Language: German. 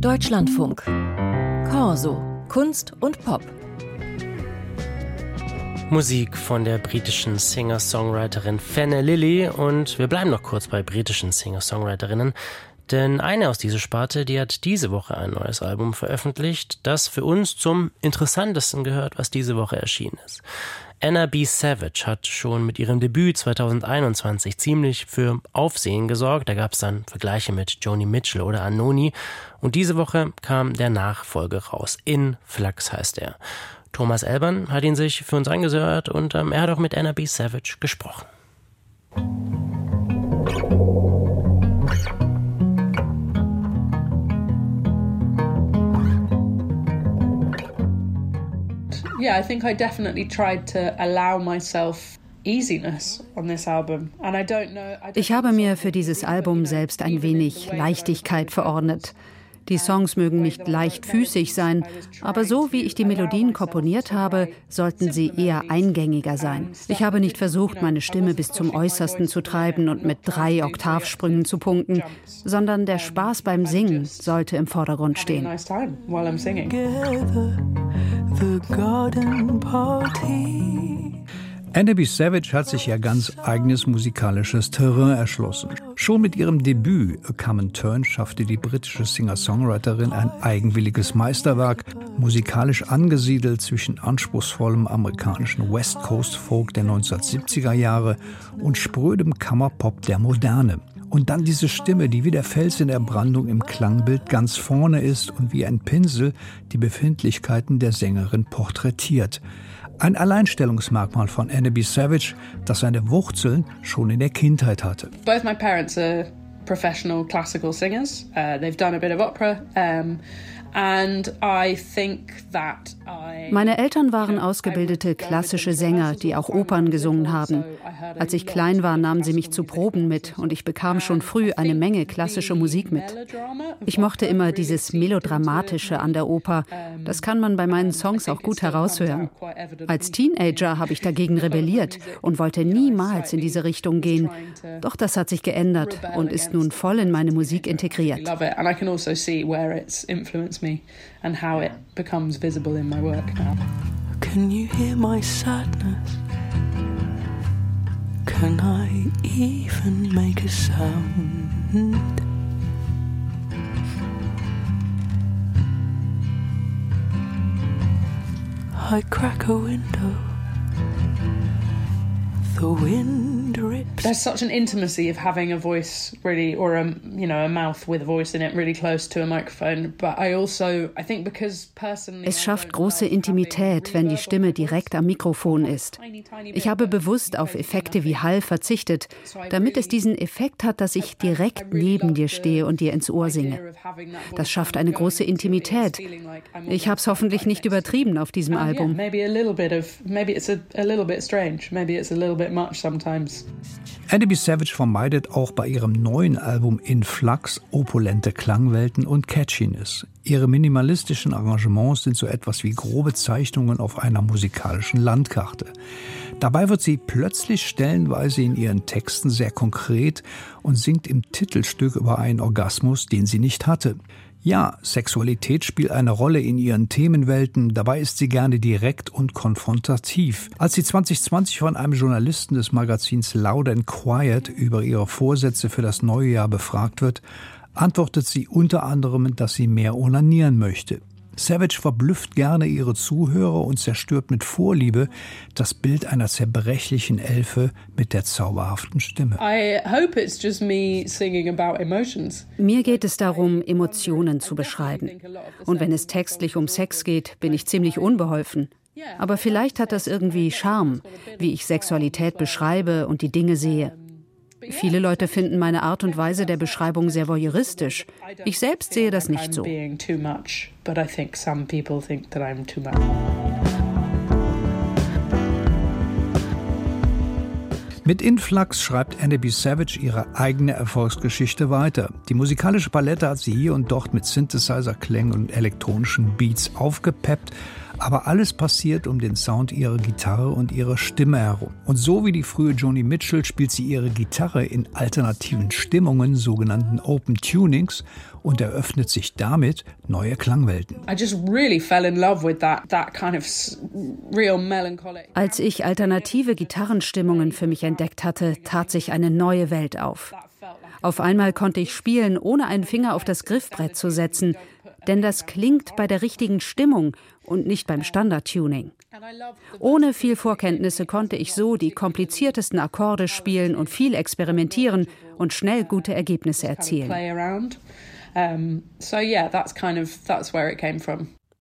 Deutschlandfunk. Corso. Kunst und Pop. Musik von der britischen Singer-Songwriterin Fenne Lilly und wir bleiben noch kurz bei britischen Singer-Songwriterinnen, denn eine aus dieser Sparte, die hat diese Woche ein neues Album veröffentlicht, das für uns zum interessantesten gehört, was diese Woche erschienen ist. Anna B. Savage hat schon mit ihrem Debüt 2021 ziemlich für Aufsehen gesorgt. Da gab es dann Vergleiche mit Joni Mitchell oder Anoni. Und diese Woche kam der Nachfolger raus. In Flux heißt er. Thomas Elbern hat ihn sich für uns angehört und ähm, er hat auch mit Anna B. Savage gesprochen. Yeah, I think I definitely tried to allow myself ich habe mir für dieses Album selbst ein wenig Leichtigkeit verordnet. Die Songs mögen nicht leichtfüßig sein, aber so wie ich die Melodien komponiert habe, sollten sie eher eingängiger sein. Ich habe nicht versucht, meine Stimme bis zum Äußersten zu treiben und mit drei Oktavsprüngen zu punkten, sondern der Spaß beim Singen sollte im Vordergrund stehen. Annabie Savage hat sich ihr ganz eigenes musikalisches Terrain erschlossen. Schon mit ihrem Debüt A Common Turn schaffte die britische Singer-Songwriterin ein eigenwilliges Meisterwerk, musikalisch angesiedelt zwischen anspruchsvollem amerikanischen West Coast Folk der 1970er Jahre und sprödem Kammerpop der Moderne. Und dann diese Stimme, die wie der Fels in der Brandung im Klangbild ganz vorne ist und wie ein Pinsel die Befindlichkeiten der Sängerin porträtiert. Ein Alleinstellungsmerkmal von Annabie Savage, das seine Wurzeln schon in der Kindheit hatte. Both my parents are professional classical singers. Uh, they've done a bit of opera. Um, meine Eltern waren ausgebildete klassische Sänger, die auch Opern gesungen haben. Als ich klein war, nahmen sie mich zu Proben mit und ich bekam schon früh eine Menge klassische Musik mit. Ich mochte immer dieses Melodramatische an der Oper. Das kann man bei meinen Songs auch gut heraushören. Als Teenager habe ich dagegen rebelliert und wollte niemals in diese Richtung gehen. Doch das hat sich geändert und ist nun voll in meine Musik integriert now. Can you hear my sadness? Can I even make a sound? I crack a window. The wind There's such an intimacy of having a voice really, or a you know a mouth with a voice in it, really close to a microphone. But I also, I think because personally, es schafft große Intimität, wenn die Stimme direkt am Mikrofon ist. Ich habe bewusst auf Effekte wie Hall verzichtet, damit es diesen Effekt hat, dass ich direkt neben dir stehe und dir ins Ohr singe. Das schafft eine große Intimität. Ich habe es hoffentlich nicht übertrieben auf diesem Album. Maybe a little bit of, maybe it's a, a little bit strange, maybe it's a little bit much sometimes. Andy Savage vermeidet auch bei ihrem neuen Album In Flux opulente Klangwelten und Catchiness. Ihre minimalistischen Arrangements sind so etwas wie grobe Zeichnungen auf einer musikalischen Landkarte. Dabei wird sie plötzlich stellenweise in ihren Texten sehr konkret und singt im Titelstück über einen Orgasmus, den sie nicht hatte. Ja, Sexualität spielt eine Rolle in ihren Themenwelten, dabei ist sie gerne direkt und konfrontativ. Als sie 2020 von einem Journalisten des Magazins Loud and Quiet über ihre Vorsätze für das neue Jahr befragt wird, antwortet sie unter anderem, dass sie mehr onanieren möchte. Savage verblüfft gerne ihre Zuhörer und zerstört mit Vorliebe das Bild einer zerbrechlichen Elfe mit der zauberhaften Stimme. Mir geht es darum, Emotionen zu beschreiben. Und wenn es textlich um Sex geht, bin ich ziemlich unbeholfen. Aber vielleicht hat das irgendwie Charme, wie ich Sexualität beschreibe und die Dinge sehe. Viele Leute finden meine Art und Weise der Beschreibung sehr voyeuristisch. Ich selbst sehe das nicht so. Mit Influx schreibt Annabie Savage ihre eigene Erfolgsgeschichte weiter. Die musikalische Palette hat sie hier und dort mit Synthesizer-Klängen und elektronischen Beats aufgepeppt aber alles passiert um den Sound ihrer Gitarre und ihrer Stimme herum. Und so wie die frühe Joni Mitchell spielt sie ihre Gitarre in alternativen Stimmungen, sogenannten Open Tunings, und eröffnet sich damit neue Klangwelten. Als ich alternative Gitarrenstimmungen für mich entdeckt hatte, tat sich eine neue Welt auf. Auf einmal konnte ich spielen, ohne einen Finger auf das Griffbrett zu setzen, denn das klingt bei der richtigen Stimmung und nicht beim Standardtuning. Ohne viel Vorkenntnisse konnte ich so die kompliziertesten Akkorde spielen und viel experimentieren und schnell gute Ergebnisse erzielen.